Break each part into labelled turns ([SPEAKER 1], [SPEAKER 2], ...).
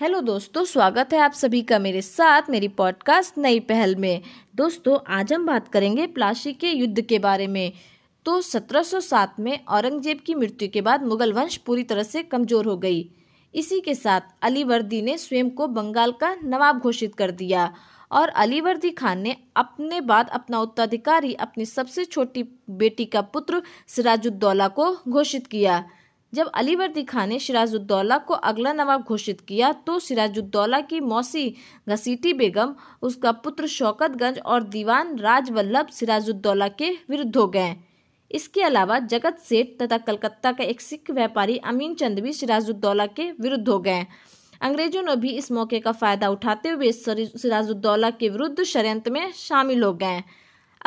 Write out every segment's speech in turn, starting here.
[SPEAKER 1] Hello दोस्तों, स्वागत है आप सभी का मेरे साथ, मेरी पॉडकास्ट नई पहल में। दोस्तों, आज हम बात करेंगे प्लासी के युद्ध के बारे में। तो 1707 में औरंगज़ेब की मृत्यु के बाद मुगल वंश पूरी तरह से कमज़ोर हो गई। इसी के साथ अलीवर्दी ने स्वयं को बंगाल का नवाब घोषित कर दिया और अलीवर्दी खान ने अपने बाद अपना उत्तराधिकारी, अपनी सबसे छोटी बेटी का पुत्र सिराजुद्दौला को घोषित किया। जब अलीवर्दी खान ने सिराजुद्दौला को अगला नवाब घोषित किया तो सिराजुद्दौला की मौसी घसीटी बेगम, उसका पुत्र शौकतगंज और दीवान राजवल्लभ सिराजुद्दौला के विरुद्ध हो गए। इसके अलावा जगत सेठ तथा कलकत्ता का एक सिख व्यापारी अमीन चंद भी सिराजुद्दौला के विरुद्ध हो गए। अंग्रेज़ों ने भी इस मौके का फ़ायदा उठाते हुए सिराजुद्दौला के विरुद्ध षड्यंत्र में शामिल हो गए।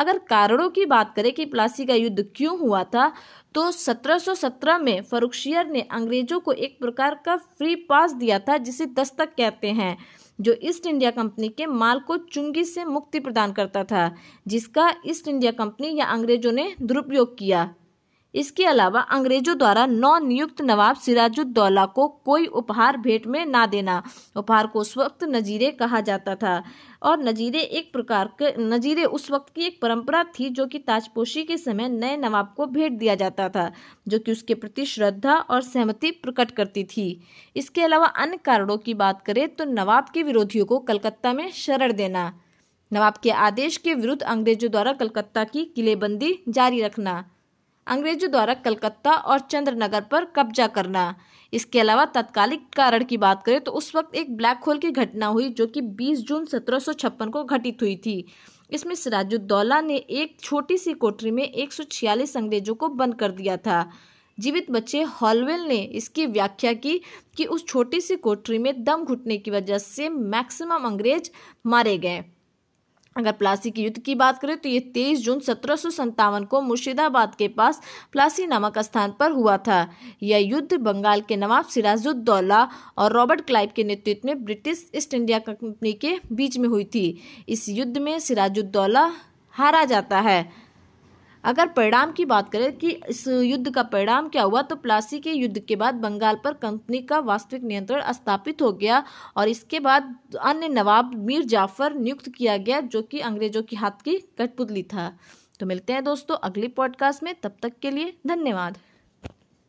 [SPEAKER 1] अगर कारणों की बात करें कि प्लासी का युद्ध क्यों हुआ था तो 1717 में फरुखशियर ने अंग्रेज़ों को एक प्रकार का फ्री पास दिया था, जिसे दस्तक कहते हैं, जो ईस्ट इंडिया कंपनी के माल को चुंगी से मुक्ति प्रदान करता था, जिसका ईस्ट इंडिया कंपनी या अंग्रेज़ों ने दुरुपयोग किया। इसके अलावा अंग्रेज़ों द्वारा नौ नियुक्त नवाब सिराजुद्दौला को कोई उपहार भेंट में ना देना, उपहार को उस वक्त नजीरे कहा जाता था। और नजीरे एक प्रकार के, नजीरे उस वक्त की एक परंपरा थी जो कि ताजपोशी के समय नए नवाब को भेंट दिया जाता था, जो कि उसके प्रति श्रद्धा और सहमति प्रकट करती थी। इसके अलावा अन्य कारणों की बात करें तो नवाब के विरोधियों को कलकत्ता में शरण देना, नवाब के आदेश के विरुद्ध अंग्रेज़ों द्वारा कलकत्ता की किलेबंदी जारी रखना अंग्रेज़ों द्वारा कलकत्ता और चंद्रनगर पर कब्जा करना। इसके अलावा तत्कालिक कारण की बात करें तो उस वक्त एक ब्लैक होल की घटना हुई जो कि 20 जून सत्रह को घटित हुई थी। इसमें सिराजुद्दौला ने एक छोटी सी कोठरी में एक सौ छियालीस अंग्रेज़ों को बंद कर दिया था। जीवित बच्चे हॉलवेल ने इसकी व्याख्या की कि उस छोटी सी कोठरी में दम घुटने की वजह से मैक्सिमम अंग्रेज़ मारे गए। अगर प्लासी के युद्ध की बात करें तो ये तेईस जून सत्रह सौ सत्तावन को मुर्शिदाबाद के पास प्लासी नामक स्थान पर हुआ था। यह युद्ध बंगाल के नवाब सिराजुद्दौला और रॉबर्ट क्लाइव के नेतृत्व में ब्रिटिश ईस्ट इंडिया कंपनी के बीच में हुई थी। इस युद्ध में सिराजुद्दौला हारा जाता है। अगर परिणाम की बात करें कि इस युद्ध का परिणाम क्या हुआ तो प्लासी के युद्ध के बाद बंगाल पर कंपनी का वास्तविक नियंत्रण स्थापित हो गया और इसके बाद अन्य नवाब मीर जाफ़र नियुक्त किया गया, जो कि अंग्रेज़ों की हाथ की कठपुतली था। तो मिलते हैं दोस्तों अगली पॉडकास्ट में, तब तक के लिए धन्यवाद।